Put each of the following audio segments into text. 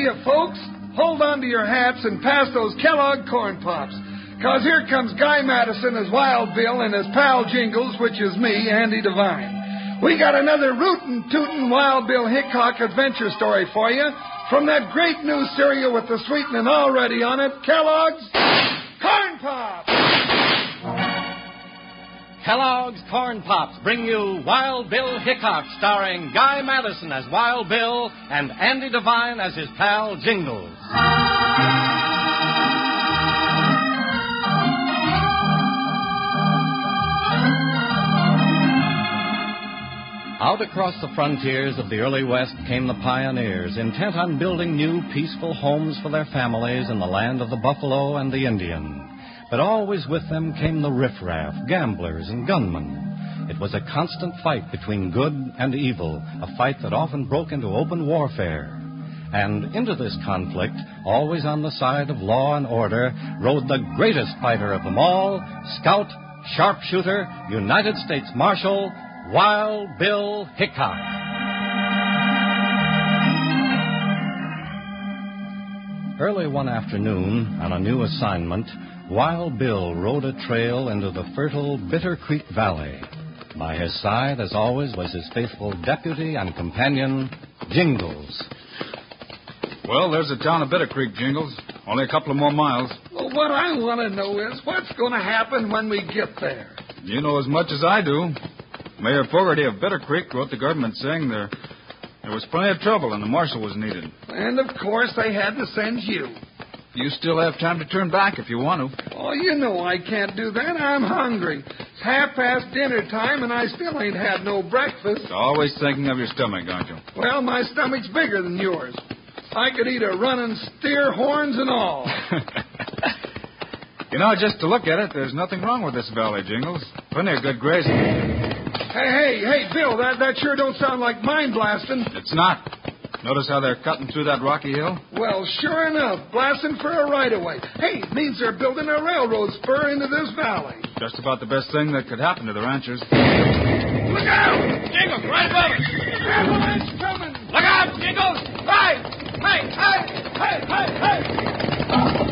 Hiya, folks. Hold on to your hats and pass those Kellogg Corn Pops. Cause here comes Guy Madison as Wild Bill and his pal Jingles, which is me, Andy Devine. We got another rootin' tootin' Wild Bill Hickok adventure story for you from that great new cereal with the sweetening already on it, Kellogg's Corn Pops. Kellogg's Corn Pops bring you Wild Bill Hickok, starring Guy Madison as Wild Bill and Andy Devine as his pal Jingles. Out across the frontiers of the early West came the pioneers, intent on building new, peaceful homes for their families in the land of the buffalo and the Indian. But always with them came the riffraff, gamblers, and gunmen. It was a constant fight between good and evil, a fight that often broke into open warfare. And into this conflict, always on the side of law and order, rode the greatest fighter of them all, scout, sharpshooter, United States Marshal, Wild Bill Hickok. Early one afternoon, on a new assignment, Wild Bill rode a trail into the fertile Bitter Creek Valley. By his side, as always, was his faithful deputy and companion, Jingles. Well, there's the town of Bitter Creek, Jingles. Only a couple of more miles. Well, what I want to know is what's going to happen when we get there. You know as much as I do. Mayor Fogarty of Bitter Creek wrote the government saying there there was plenty of trouble and the marshal was needed. And of course, they had to send you. You still have time to turn back if you want to. Oh, you know I can't do that. I'm hungry. It's half past dinner time, and I still ain't had no breakfast. Always thinking of your stomach, aren't you? Well, my stomach's bigger than yours. I could eat a running steer, horns and all. you know, just to look at it, there's nothing wrong with this valley, Jingles. Plenty of good grazing. Hey, hey, hey, Bill, that, that sure don't sound like mine blasting. It's not. Notice how they're cutting through that rocky hill? Well, sure enough, blasting for a right of way. Hey, it means they're building a railroad spur into this valley. Just about the best thing that could happen to the ranchers. Look out! Jingles, right above us! Avalanche coming! Look out, Jingles! Hey! Hey! Hey! Hey! Hey! Hey!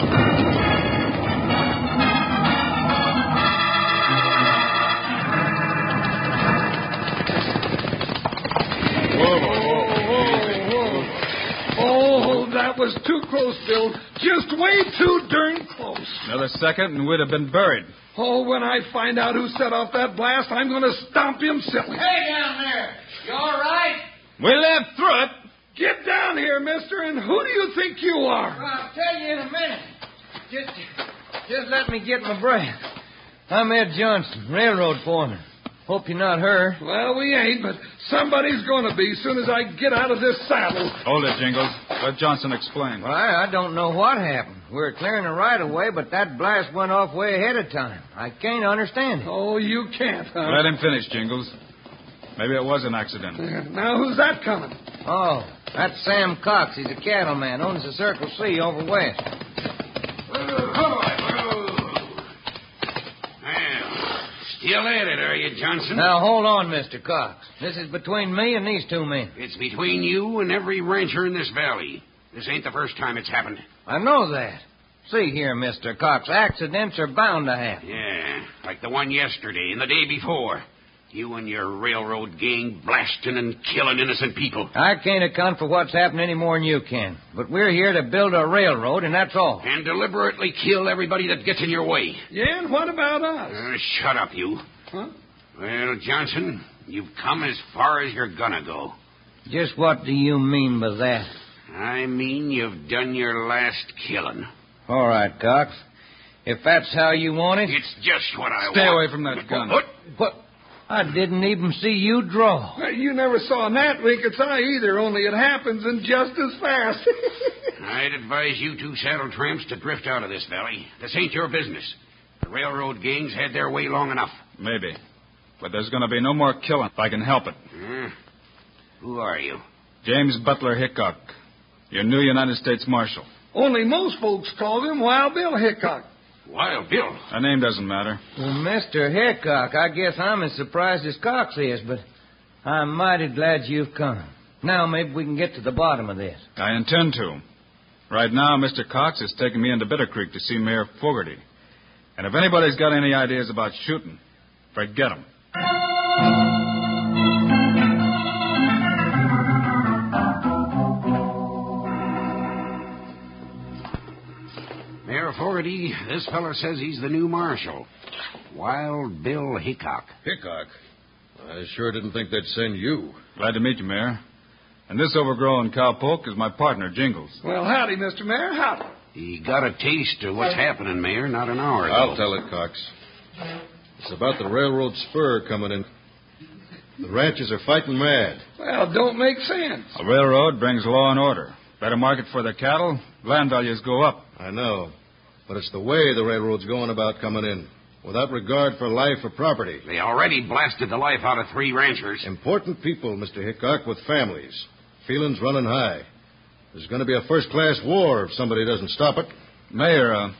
Was too close, Bill. Just way too darn close. Another second and we'd have been buried. Oh, when I find out who set off that blast, I'm going to stomp him silly. Hey down there, you all right? We lived through it. Get down here, mister, and who do you think you are? I'll tell you in a minute. Just, just let me get my breath. I'm Ed Johnson, railroad foreman. Hope you're not her. Well, we ain't, but somebody's going to be as soon as I get out of this saddle. Hold it, Jingles. Let Johnson explain. Well, I, I don't know what happened. We were clearing the right of way, but that blast went off way ahead of time. I can't understand it. Oh, you can't, huh? Let him finish, Jingles. Maybe it was an accident. Now, who's that coming? Oh, that's Sam Cox. He's a cattleman. Owns the Circle C over west. Uh, Still at it, are you, Johnson? Now, hold on, Mr. Cox. This is between me and these two men. It's between you and every rancher in this valley. This ain't the first time it's happened. I know that. See here, Mr. Cox, accidents are bound to happen. Yeah, like the one yesterday and the day before. You and your railroad gang blasting and killing innocent people. I can't account for what's happened any more than you can. But we're here to build a railroad, and that's all. And deliberately kill everybody that gets in your way. Yeah, and what about us? Uh, shut up, you. Huh? Well, Johnson, you've come as far as you're gonna go. Just what do you mean by that? I mean, you've done your last killing. All right, Cox. If that's how you want it. It's just what I Stay want. Stay away from that gun. What? What? I didn't even see you draw. Well, you never saw gnat wink its eye either, only it happens and just as fast. I'd advise you two saddle tramps to drift out of this valley. This ain't your business. The railroad gangs had their way long enough. Maybe. But there's going to be no more killing if I can help it. Uh, who are you? James Butler Hickok, your new United States Marshal. only most folks called him Wild Bill Hickok. Wild Bill. A name doesn't matter. Well, Mr. Hickok, I guess I'm as surprised as Cox is, but I'm mighty glad you've come. Now maybe we can get to the bottom of this. I intend to. Right now, Mr. Cox is taking me into Bitter Creek to see Mayor Fogarty. And if anybody's got any ideas about shooting, forget 'em. Mayor Fogarty, this feller says he's the new marshal. Wild Bill Hickok. Hickok. I sure didn't think they'd send you. Glad to meet you, Mayor. And this overgrown cowpoke is my partner, Jingles. Well, howdy, Mr. Mayor, howdy. He got a taste of what's happening, Mayor, not an hour ago. I'll tell it, Cox. It's about the railroad spur coming in. The ranchers are fighting mad. Well, don't make sense. A railroad brings law and order. Better market for their cattle, land values go up. I know. But it's the way the railroad's going about coming in. Without regard for life or property. They already blasted the life out of three ranchers. Important people, Mr. Hickok, with families. Feelings running high. There's going to be a first class war if somebody doesn't stop it. Mayor, uh,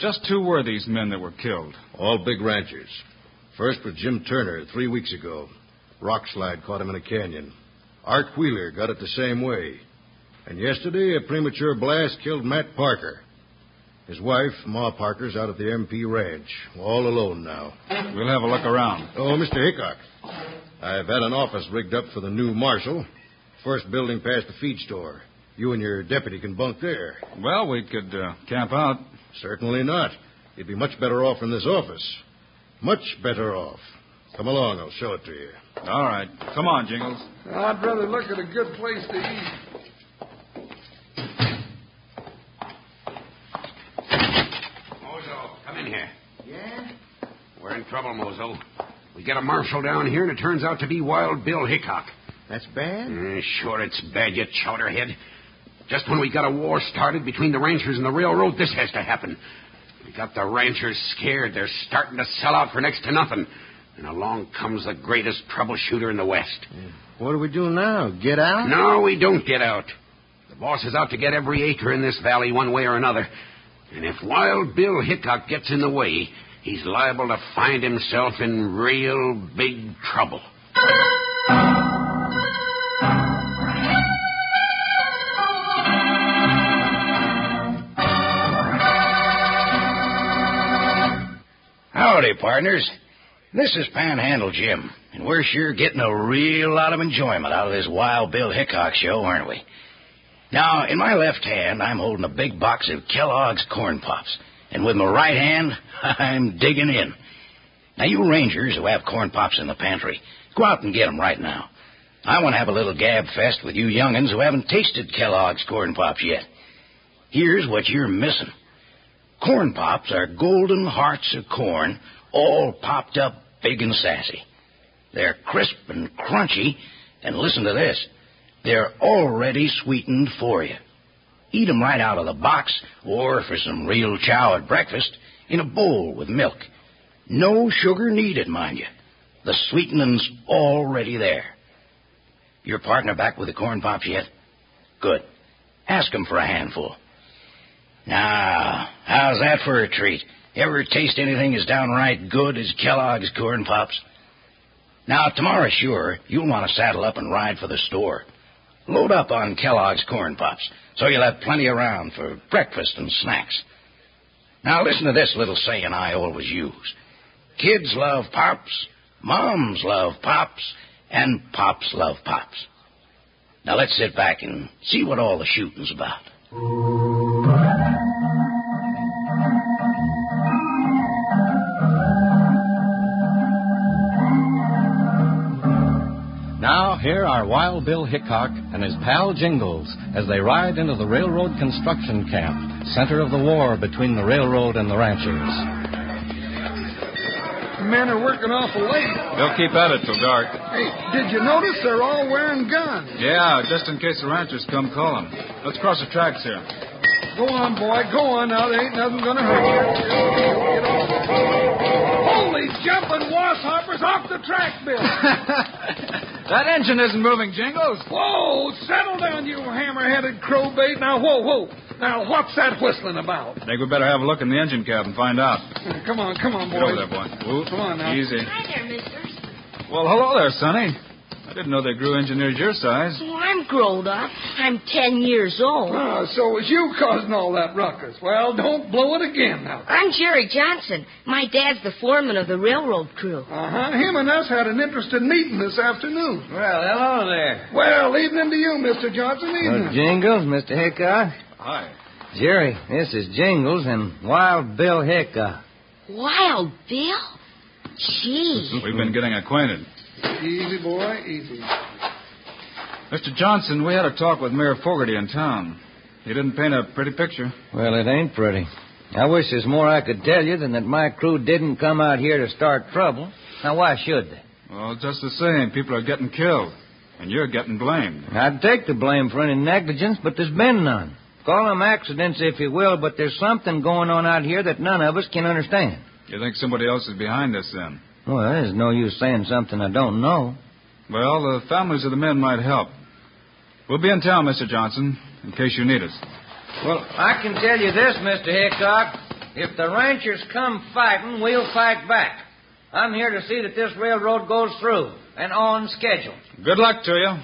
just who were these men that were killed? All big ranchers. First was Jim Turner three weeks ago. Rock slide caught him in a canyon. Art Wheeler got it the same way. And yesterday, a premature blast killed Matt Parker. His wife, Ma Parker's out at the MP ranch, all alone now. We'll have a look around. Oh, Mr. Hickok. I've had an office rigged up for the new marshal. First building past the feed store. You and your deputy can bunk there. Well, we could uh, camp out. Certainly not. You'd be much better off in this office. Much better off. Come along, I'll show it to you. All right. Come on, Jingles. I'd rather look at a good place to eat. Mozo, come in here. Yeah? We're in trouble, Mozo. We got a marshal down here, and it turns out to be Wild Bill Hickok. That's bad? Eh, sure, it's bad, you chowderhead. Just when we got a war started between the ranchers and the railroad, this has to happen. We got the ranchers scared. They're starting to sell out for next to nothing. And along comes the greatest troubleshooter in the West. What do we do now? Get out? No, we don't get out. The boss is out to get every acre in this valley one way or another. And if Wild Bill Hickok gets in the way, he's liable to find himself in real big trouble. Howdy, partners. This is Panhandle Jim, and we're sure getting a real lot of enjoyment out of this Wild Bill Hickok show, aren't we? Now, in my left hand, I'm holding a big box of Kellogg's Corn Pops, and with my right hand, I'm digging in. Now, you rangers who have Corn Pops in the pantry, go out and get 'em right now. I want to have a little gab fest with you young'uns who haven't tasted Kellogg's Corn Pops yet. Here's what you're missing. Corn Pops are golden hearts of corn, all popped up big and sassy. They're crisp and crunchy, and listen to this. They're already sweetened for you. Eat 'em right out of the box, or for some real chow at breakfast, in a bowl with milk. No sugar needed, mind you. The sweetening's already there. Your partner back with the corn pops yet? Good. Ask him for a handful. Now, how's that for a treat? Ever taste anything as downright good as Kellogg's Corn Pops? Now, tomorrow, sure, you'll want to saddle up and ride for the store. Load up on Kellogg's Corn Pops so you'll have plenty around for breakfast and snacks. Now, listen to this little saying I always use Kids love Pops, Moms love Pops, and Pops love Pops. Now, let's sit back and see what all the shooting's about. Here are Wild Bill Hickok and his pal Jingles as they ride into the railroad construction camp, center of the war between the railroad and the ranchers. Men are working awful late. They'll keep at it till dark. Hey, did you notice they're all wearing guns? Yeah, just in case the ranchers come calling. Let's cross the tracks here. Go on, boy. Go on now. There ain't nothing going to hurt you. Holy jumping wasshoppers off the track, Bill. that engine isn't moving, Jingles. Whoa, settle down, you hammer-headed crowbait. Now, whoa, whoa. Now, what's that whistling about? Think we better have a look in the engine cab and find out. Come on, come on, Get boys. over there, boy. Ooh, Come on now. Easy. Hi there, mister. Well, hello there, Sonny. I didn't know they grew engineers your size. Well, I'm grown up. I'm ten years old. Ah, so it was you causing all that ruckus. Well, don't blow it again now. I'm Jerry Johnson. My dad's the foreman of the railroad crew. Uh-huh. Him and us had an interesting meeting this afternoon. Well, hello there. Well, evening to you, Mr. Johnson. Evening. Uh, Jingles, Mr. Hickok. Hi. Jerry, this is Jingles and Wild Bill Hickok. Wild Bill? Gee. We've been getting acquainted. Easy, boy, easy. Mr. Johnson, we had a talk with Mayor Fogarty in town. He didn't paint a pretty picture. Well, it ain't pretty. I wish there's more I could tell you than that my crew didn't come out here to start trouble. Now, why should they? Well, just the same, people are getting killed, and you're getting blamed. I'd take the blame for any negligence, but there's been none. Call them accidents if you will, but there's something going on out here that none of us can understand. You think somebody else is behind this, then? Well, there's no use saying something I don't know. Well, the families of the men might help. We'll be in town, Mr. Johnson, in case you need us. Well, I can tell you this, Mr. Hickok. If the ranchers come fighting, we'll fight back. I'm here to see that this railroad goes through and on schedule. Good luck to you.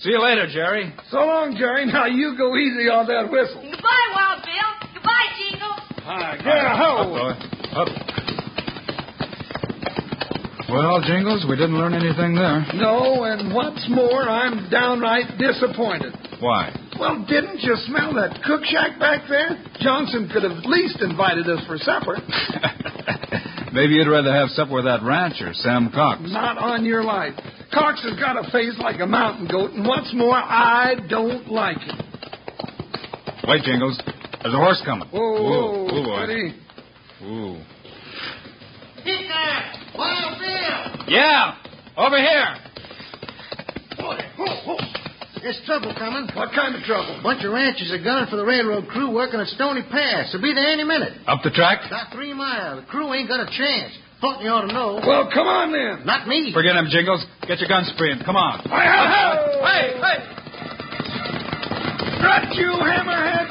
See you later, Jerry. So long, Jerry. Now you go easy on that whistle. Goodbye, Wild Bill. Goodbye, Jingle. Hi, yeah, ho. Up, boy. Up. Well, Jingles, we didn't learn anything there. No, and what's more, I'm downright disappointed. Why? Well, didn't you smell that cook shack back there? Johnson could have at least invited us for supper. Maybe you'd rather have supper with that rancher, Sam Cox. Not on your life. Cox has got a face like a mountain goat, and what's more, I don't like him. Wait, Jingles. There's a horse coming. Whoa, whoa, boy. Eddie. Ooh. Wild Bill! Yeah, over here. There's trouble coming. What kind of trouble? Bunch of ranchers are gunning for the railroad crew working at Stony Pass. They'll be there any minute. Up the track? About three miles. The crew ain't got a chance. Thought you ought to know. Well, come on then. Not me. Forget him, Jingles. Get your gun spraying. Come on. Hey, hey, Hey, hey. Stretch, you hammerhead,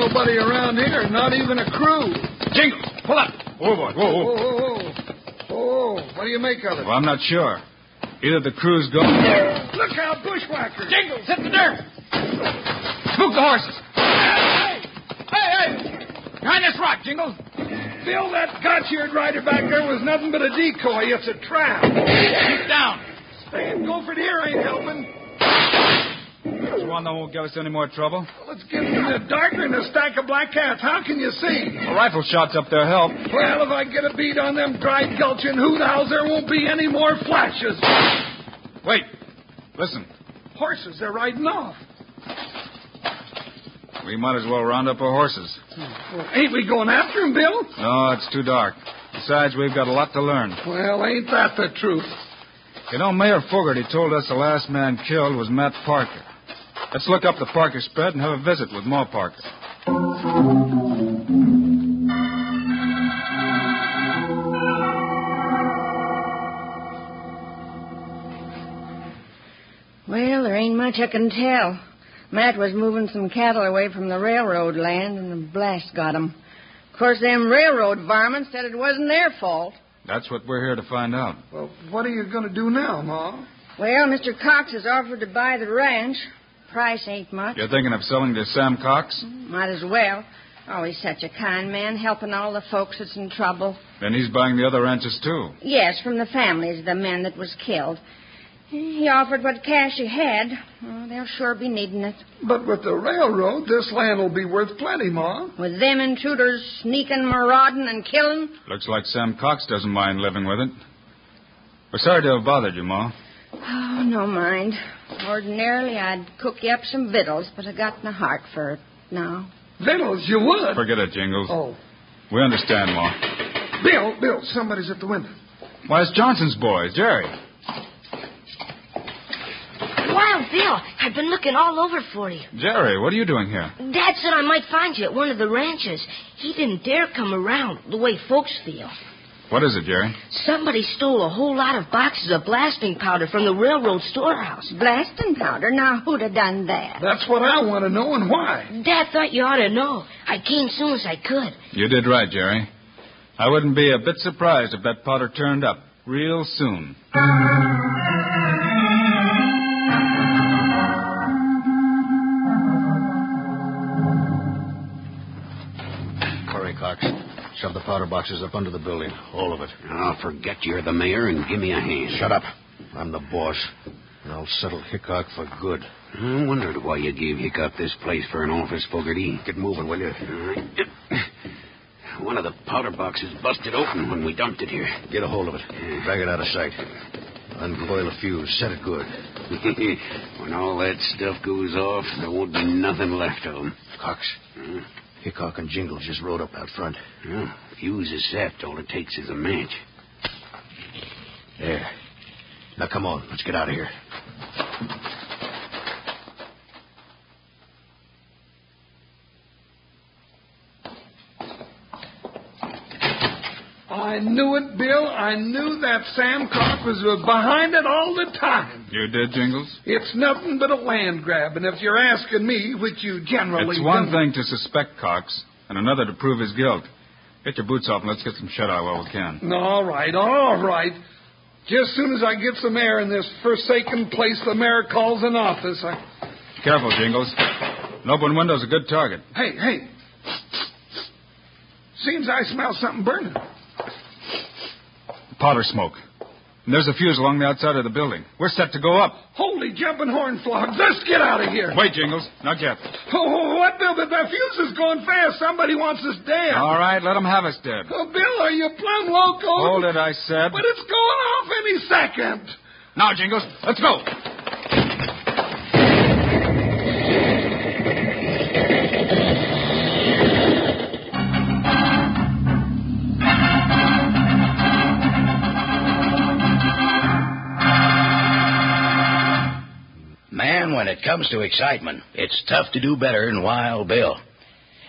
nobody around here, not even a crew. Jingles, pull up. Oh, boy. Whoa, Whoa, whoa. whoa, whoa. Oh, what do you make of it? Well, I'm not sure. Either the crew's gone. Look out, bushwhackers. Jingles, hit the dirt. Spook the horses. Hey, Hey, hey. Behind this rock, Jingles. Bill, that gotchard rider back there was nothing but a decoy. It's a trap. Keep down. Staying Gopher here ain't helping. One that won't give us any more trouble. Let's get in the darker than a stack of black cats. How can you see? A rifle shot's up there help. Well, if I get a bead on them dry gulching hoot owls, there won't be any more flashes. Wait. Listen. Horses, they're riding off. We might as well round up our horses. Well, ain't we going after them, Bill? No, it's too dark. Besides, we've got a lot to learn. Well, ain't that the truth? You know, Mayor Fogarty told us the last man killed was Matt Parker. Let's look up the Parker spread and have a visit with Ma Parker. Well, there ain't much I can tell. Matt was moving some cattle away from the railroad land, and the blast got 'em. Of course, them railroad varmints said it wasn't their fault. That's what we're here to find out. Well, what are you going to do now, Ma? Well, Mr. Cox has offered to buy the ranch, Price ain't much. You're thinking of selling to Sam Cox? Mm, might as well. Oh, he's such a kind man, helping all the folks that's in trouble. Then he's buying the other ranches, too. Yes, from the families of the men that was killed. He offered what cash he had. Oh, they'll sure be needing it. But with the railroad, this land will be worth plenty, Ma. With them intruders sneaking, marauding, and killing? Looks like Sam Cox doesn't mind living with it. We're sorry to have bothered you, Ma. Oh, Oh, no mind. Ordinarily, I'd cook you up some victuals, but I got no heart for it now. Victuals, you would? Forget it, Jingles. Oh. We understand, Ma. Bill, Bill, somebody's at the window. Why, it's Johnson's boy, Jerry. Wild Bill, I've been looking all over for you. Jerry, what are you doing here? Dad said I might find you at one of the ranches. He didn't dare come around the way folks feel. What is it, Jerry? Somebody stole a whole lot of boxes of blasting powder from the railroad storehouse. Blasting powder? Now, who'd have done that? That's what I want to know and why. Dad thought you ought to know. I came as soon as I could. You did right, Jerry. I wouldn't be a bit surprised if that powder turned up real soon. Powder boxes up under the building. All of it. I'll forget you're the mayor and give me a hand. Shut up. I'm the boss. And I'll settle Hickok for good. I wondered why you gave Hickok this place for an office, Fogarty. Get moving, will you? Uh, one of the powder boxes busted open when we dumped it here. Get a hold of it. Drag it out of sight. Uncoil a fuse. Set it good. when all that stuff goes off, there won't be nothing left of of 'em. Cox. Hmm? Hickok and Jingles just rode up out front. Yeah, fuse is set. All it takes is a match. There. Now come on. Let's get out of here. I knew it, Bill. I knew that Sam Cox was behind it all the time. You did, Jingles? It's nothing but a land grab, and if you're asking me, which you generally It's one don't- thing to suspect Cox, and another to prove his guilt. Get your boots off and let's get some shut eye while we can. All right, all right. Just as soon as I get some air in this forsaken place the mayor calls an office, I... Careful, Jingles. An open window's a good target. Hey, hey. Seems I smell something burning. Powder smoke. And there's a fuse along the outside of the building. We're set to go up. Holy jumping horn flogs. Let's get out of here. Wait, Jingles. Not yet. Oh, oh, oh what, Bill? The, the fuse is going fast. Somebody wants us dead. All right, let them have us dead. Oh, Bill, are you plumb loco? Hold it, I said. But it's going off any second. Now, Jingles, let's go. When it comes to excitement, it's tough to do better than Wild Bill.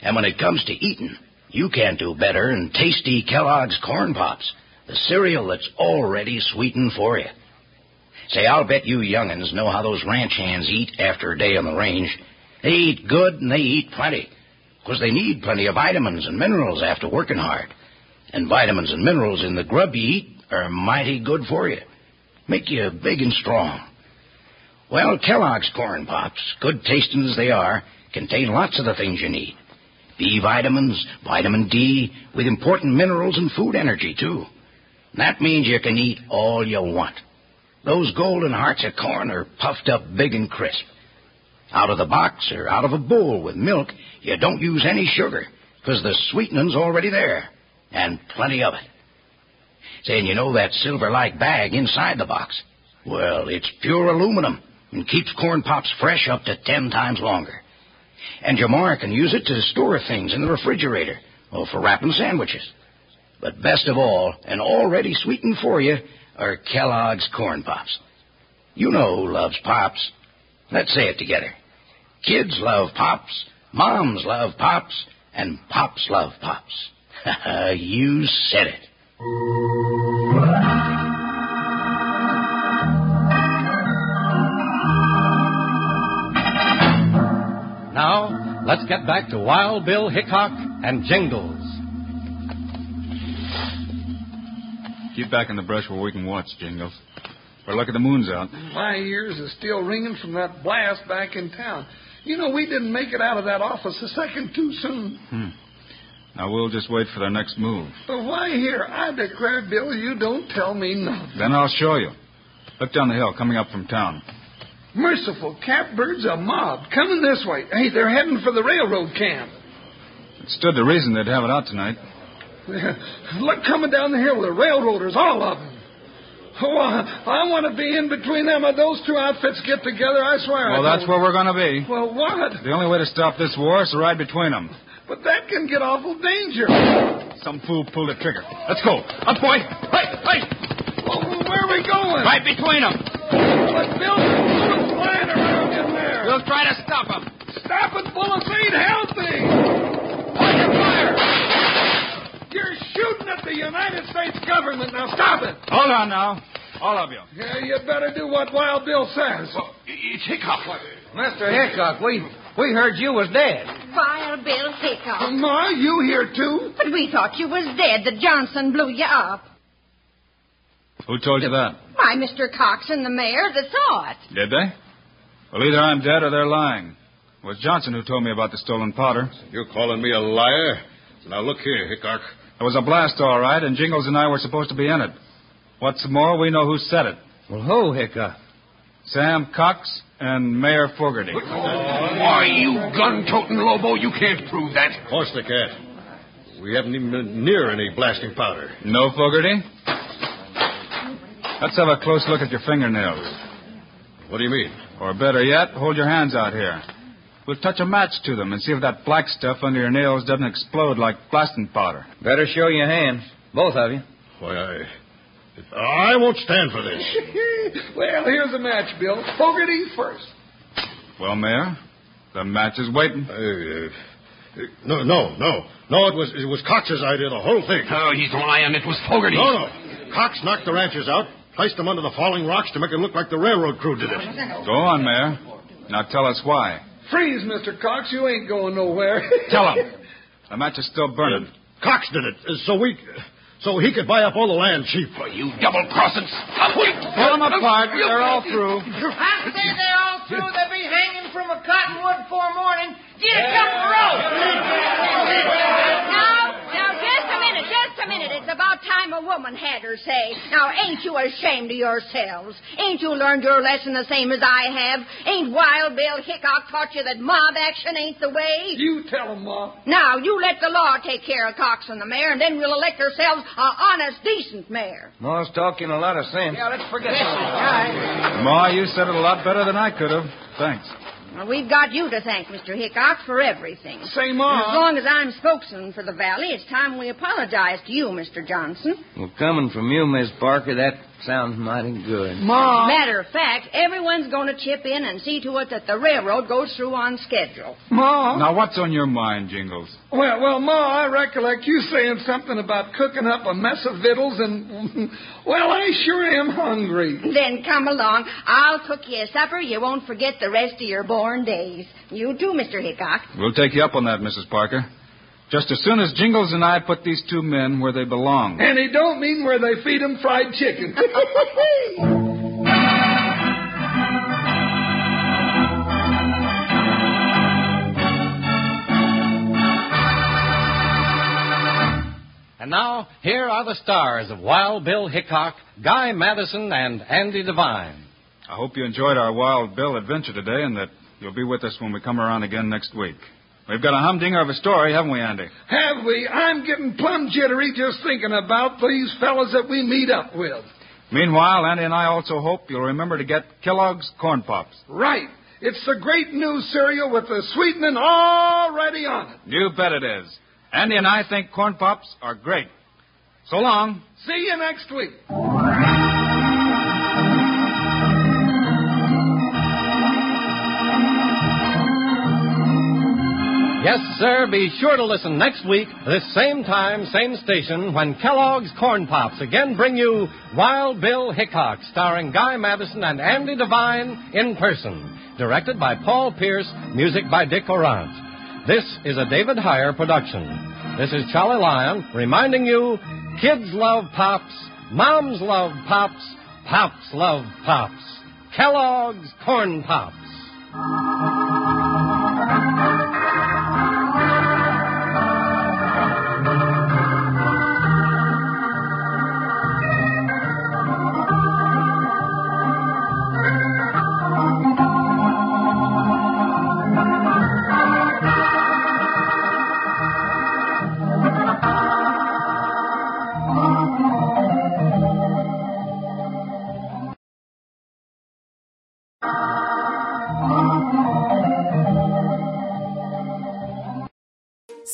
And when it comes to eating, you can't do better than tasty Kellogg's Corn Pops, the cereal that's already sweetened for you. Say, I'll bet you young'uns know how those ranch hands eat after a day on the range. They eat good and they eat plenty, 'cause they need plenty of vitamins and minerals after working hard. And vitamins and minerals in the grub you eat are mighty good for you. Make you big and strong. Well, Kellogg's Corn Pops, good tasting as they are, contain lots of the things you need. B vitamins, vitamin D, with important minerals and food energy, too. That means you can eat all you want. Those golden hearts of corn are puffed up big and crisp. Out of the box or out of a bowl with milk, you don't use any sugar, 'cause the sweetening's already there, and plenty of it. Saying you know that silver-like bag inside the box? Well, it's pure aluminum and keeps corn pops fresh up to ten times longer. And ma can use it to store things in the refrigerator or for wrapping sandwiches. But best of all, and already sweetened for you, are Kellogg's Corn Pops. You know who loves Pops. Let's say it together. Kids love Pops, moms love Pops, and Pops love Pops. you said it. Let's get back to Wild Bill Hickok and Jingles. Keep back in the brush where we can watch, Jingles. We're lucky the moon's out. My ears are still ringing from that blast back in town. You know, we didn't make it out of that office a second too soon. Hmm. Now we'll just wait for their next move. But why here? I declare, Bill, you don't tell me nothing. Then I'll show you. Look down the hill, coming up from town. Merciful catbirds, a mob coming this way. Hey, they're heading for the railroad camp. It stood to reason they'd have it out tonight. Look, coming down the hill, the railroaders, all of them. Oh, I, I want to be in between them. If those two outfits get together, I swear. Well, I that's where we're going to be. Well, what? The only way to stop this war is to ride between them. But that can get awful dangerous. Some fool pulled the trigger. Let's go. Up, boy. Hey, hey. Well, where are we going? Right between them. But Bill, flying around in there. We'll try to stop them. Stop it, bullets ain't healthy. Fire, fire. You're shooting at the United States government. Now stop it. Hold on now. All of you. Yeah, you better do what Wild Bill says. Well, it's Hickok. Mr. Hickok, we we heard you was dead. Wild Bill Hickok. Ma, you here too? But we thought you was dead. The Johnson blew you up. Who told you that? Why, Mr. Cox and the mayor that saw it. Did they? Well, either I'm dead or they're lying. It was Johnson who told me about the stolen powder. You're calling me a liar? Now look here, Hickok. It was a blast, all right, and Jingles and I were supposed to be in it. What's more, we know who said it. Well, who, Hickok? Sam Cox and Mayor Fogarty. Why, you gun-toting Lobo, you can't prove that. Of course they can't. We haven't even been near any blasting powder. No Fogarty? Let's have a close look at your fingernails. What do you mean? Or better yet, hold your hands out here. We'll touch a match to them and see if that black stuff under your nails doesn't explode like blasting powder. Better show your hands, both of you. Why, I. I won't stand for this. well, here's a match, Bill. Fogarty first. Well, Mayor, the match is waiting. Uh, uh, no, no, no. No, it was it was Cox's idea, the whole thing. Oh, he's lying. It was Fogarty. No, no. Cox knocked the ranchers out, placed them under the falling rocks to make it look like the railroad crew did it. Go on, Mayor. Now tell us why. Freeze, Mr. Cox. You ain't going nowhere. Tell him. The match is still burning. Cox did it, uh, so we. So he could buy up all the land cheap. Oh, you double-crossing... Pull them apart. They're all through. I say they're all through. They'll be hanging from a cottonwood before morning. Get a couple rope. Now, now, just a minute, just a minute. It's about time a woman had her say. Now, ain't you ashamed of yourselves? Ain't you learned your lesson the same as I have? Ain't Wild Bill Hickok taught you that mob action ain't the way? You tell him, Ma. Now, you let the law take care of Cox and the mayor, and then we'll elect ourselves a honest, decent mayor. Ma's talking a lot of sense. Yeah, let's forget All right. Ma, you said it a lot better than I could have. Thanks. Well, we've got you to thank, Mr. Hickok, for everything. Say, more. As long as I'm spokesman for the valley, it's time we apologize to you, Mr. Johnson. Well, coming from you, Miss Parker, that sounds mighty good. Ma. Matter of fact, everyone's going to chip in and see to it that the railroad goes through on schedule. Ma. Now, what's on your mind, Jingles? Well, well, Ma, I recollect you saying something about cooking up a mess of victuals, and well, I sure am hungry. Then come along. I'll cook you a supper you won't forget the rest of your born days. You too, Mr. Hickok. We'll take you up on that, Mrs. Parker. Just as soon as Jingles and I put these two men where they belong. And he don't mean where they feed him fried chicken. And now, here are the stars of Wild Bill Hickok, Guy Madison, and Andy Devine. I hope you enjoyed our Wild Bill adventure today and that you'll be with us when we come around again next week. We've got a humdinger of a story, haven't we, Andy? Have we? I'm getting plumb jittery just thinking about these fellas that we meet up with. Meanwhile, Andy and I also hope you'll remember to get Kellogg's Corn Pops. Right. It's the great new cereal with the sweetening already on it. You bet it is. Andy and I think Corn Pops are great. So long. See you next week. Yes, sir, be sure to listen next week, this same time, same station, when Kellogg's Corn Pops again bring you Wild Bill Hickok, starring Guy Madison and Andy Devine in person. Directed by Paul Pierce, music by Dick Aurandt. This is a David Heyer production. This is Charlie Lyon reminding you kids love Pops, moms love Pops, Pops love Pops. Kellogg's Corn Pops.